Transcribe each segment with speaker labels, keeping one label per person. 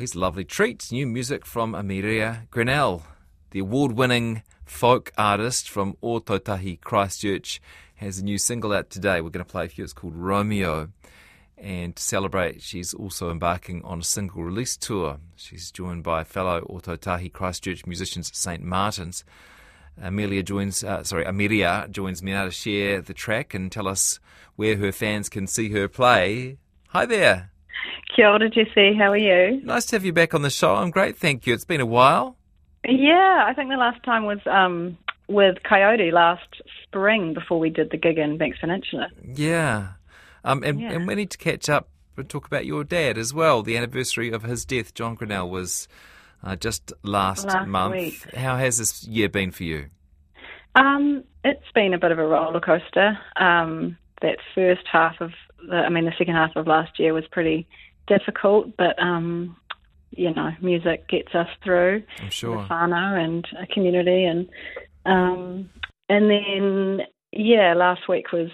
Speaker 1: a lovely treat. New music from Amiria Grenell, the award winning folk artist from Ōtautahi Christchurch, has a new single out today. We're going to play for you. It's called Romeo. And to celebrate, she's also embarking on a single release tour. She's joined by fellow Ōtautahi Christchurch musicians St. Martin's. Amelia joins, uh, sorry, Amiria joins me now to share the track and tell us where her fans can see her play. Hi there.
Speaker 2: Kia ora, Jesse. How are you?
Speaker 1: Nice to have you back on the show. I'm great, thank you. It's been a while.
Speaker 2: Yeah, I think the last time was um, with Coyote last spring before we did the gig in Banks Peninsula.
Speaker 1: Yeah. Um, and,
Speaker 2: Yeah.
Speaker 1: and we need to catch up and talk about your dad as well. The anniversary of his death, John Grenell, was uh, just last,
Speaker 2: Last
Speaker 1: month.
Speaker 2: week.
Speaker 1: How has this year been for you?
Speaker 2: Um, it's been a bit of a roller coaster. Um, that first half of, the, I mean, the second half of last year was pretty difficult, but um, you know, music gets us through.
Speaker 1: I'm sure.
Speaker 2: the whānau and a community and um and then yeah last week was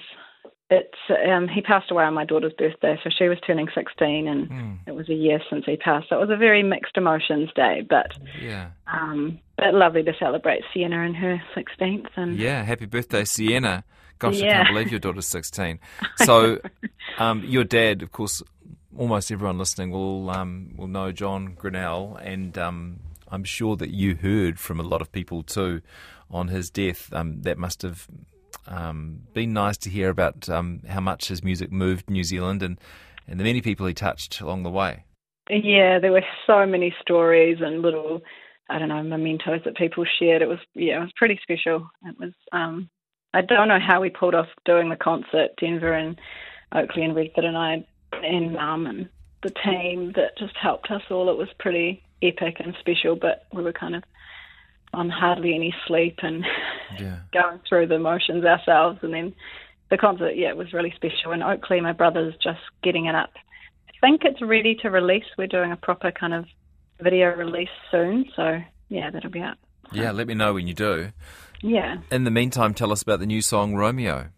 Speaker 2: it's um he passed away on my daughter's birthday so she was turning 16 and
Speaker 1: Mm,
Speaker 2: it was a year since he passed so it was a very mixed emotions day but
Speaker 1: yeah.
Speaker 2: um but lovely to celebrate Sienna and her 16th and
Speaker 1: Yeah. Happy birthday, Sienna. Gosh, I can't believe your daughter's 16. So, um, your dad, of course, almost everyone listening will um, will know John Grenell, and um, I'm sure that you heard from a lot of people too on his death. Um, that must have um, been nice to hear about um, how much his music moved New Zealand and, and the many people he touched along the way.
Speaker 2: Yeah, there were so many stories and little, I don't know, mementos that people shared. It was, yeah, it was pretty special. It was, um, I don't know how we pulled off doing the concert, Denver and Oakley and Redford and I and Mum and the team that just helped us all. It was pretty epic and special, but we were kind of on hardly any sleep and
Speaker 1: Yeah.
Speaker 2: going through the motions ourselves. And then the concert, yeah, it was really special. And Oakley, my brother's just getting it up. I think it's ready to release. We're doing a proper kind of video release soon. So, yeah, that'll be out.
Speaker 1: Yeah, let me know when you do.
Speaker 2: Yeah.
Speaker 1: In the meantime, tell us about the new song Romeo.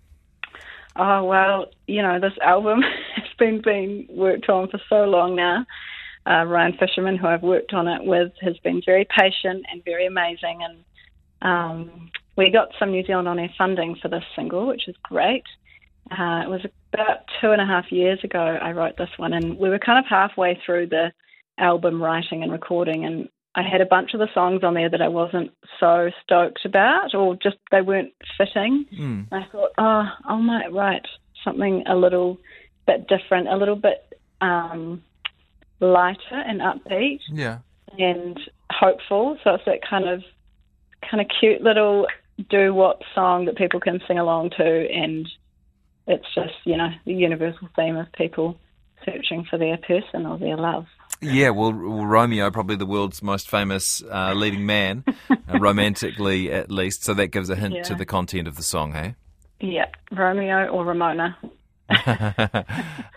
Speaker 2: Oh, well, you know, this album has been being worked on for so long now. Uh, Ryan Fisherman, who I've worked on it with, has been very patient and very amazing. And um, we got some New Zealand On Air funding for this single, which is great. Uh, it was about two and a half years ago I wrote this one, and we were kind of halfway through the album writing and recording, and I had a bunch of the songs on there that I wasn't so stoked about, or just they weren't fitting.
Speaker 1: Mm.
Speaker 2: I thought, oh, I might write something a little bit different, a little bit um, lighter and upbeat
Speaker 1: Yeah.
Speaker 2: and hopeful. So it's that kind of kind of cute little do what song that people can sing along to, and it's just you know the universal theme of people searching for their person or their love.
Speaker 1: Yeah, well, Romeo, probably the world's most famous uh, leading man, uh, romantically at least. So that gives a hint to the content of the song, hey?
Speaker 2: Yeah, Romeo or Ramona.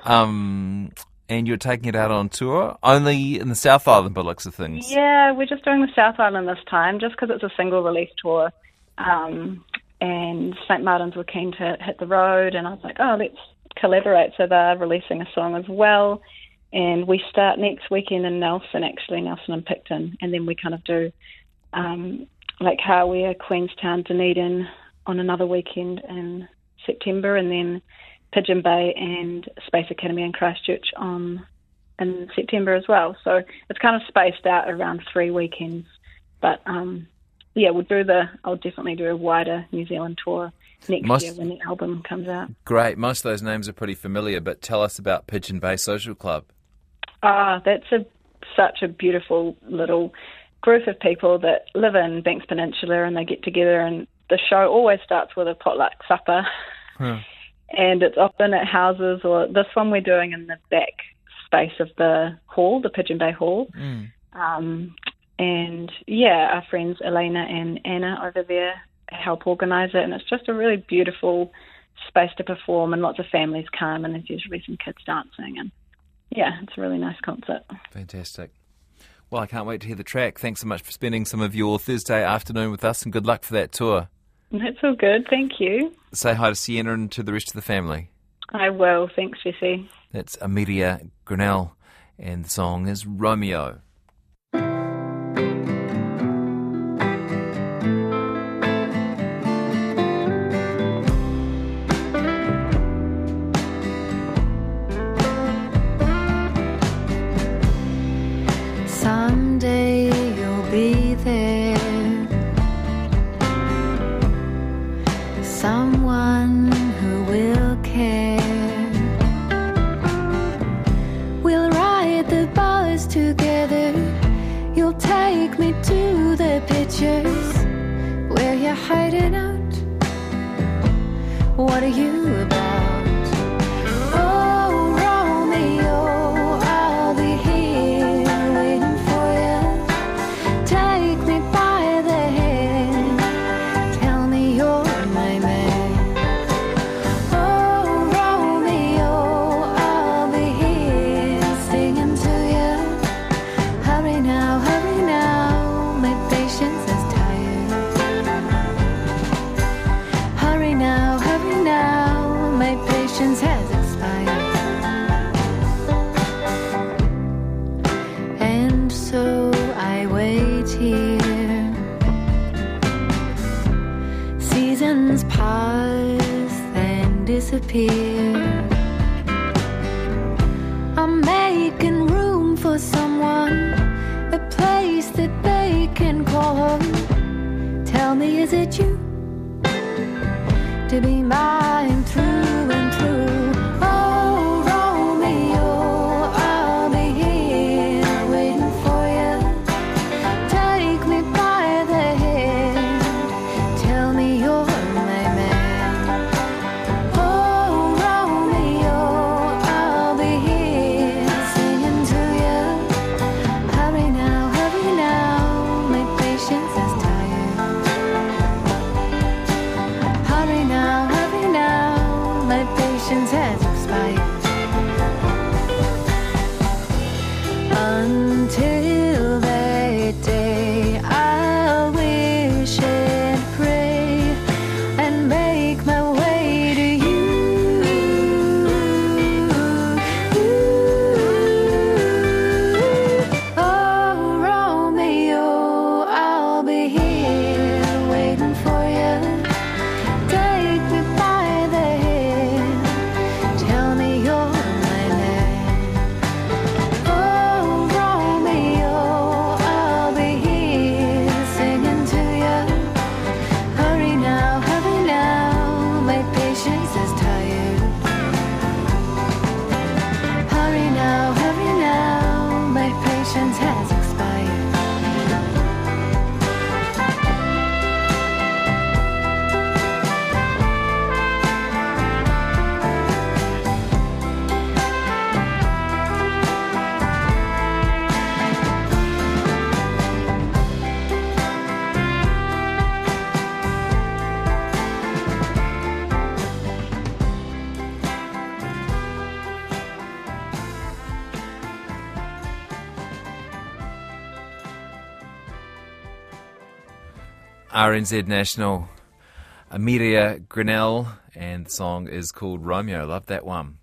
Speaker 1: um, and you're taking it out on tour only in the South Island, the looks of things.
Speaker 2: Yeah, we're just doing the South Island this time, just because it's a single release tour. Um, and St Martin's were keen to hit the road, and I was like, oh, let's collaborate. So they're releasing a song as well. And we start next weekend in Nelson, actually, Nelson and Picton. And then we kind of do um, like Hawea, Queenstown, Dunedin on another weekend in September, and then Pigeon Bay and Space Academy in Christchurch on in September as well. So it's kind of spaced out around three weekends. But um, yeah, we'll do the. I'll definitely do a wider New Zealand tour next
Speaker 1: Must-
Speaker 2: year when the album comes out.
Speaker 1: Great. Most of those names are pretty familiar, but tell us about Pigeon Bay Social Club.
Speaker 2: Ah, that's a such a beautiful little group of people that live in Banks Peninsula, and they get together. And the show always starts with a potluck supper,
Speaker 1: Huh.
Speaker 2: And it's often at houses. Or this one we're doing in the back space of the hall, the Pigeon Bay Hall.
Speaker 1: Mm.
Speaker 2: Um, and yeah, our friends Elena and Anna over there help organise it, and it's just a really beautiful space to perform, and lots of families come, and there's usually some kids dancing, and yeah, it's a really nice concert.
Speaker 1: Fantastic. Well, I can't wait to hear the track. Thanks so much for spending some of your Thursday afternoon with us, and good luck for that tour.
Speaker 2: That's all good, thank you.
Speaker 1: Say hi to Sienna and to the rest of the family.
Speaker 2: I will. Thanks, Jesse.
Speaker 1: That's Amiria Grenell. and the song is Romeo.
Speaker 3: What are you about? Disappear. I'm making room for someone, a place that they can call home. Tell me, is it you to be mine
Speaker 1: RNZ National, Amiria Grenell, and the song is called Romeo. Love that one.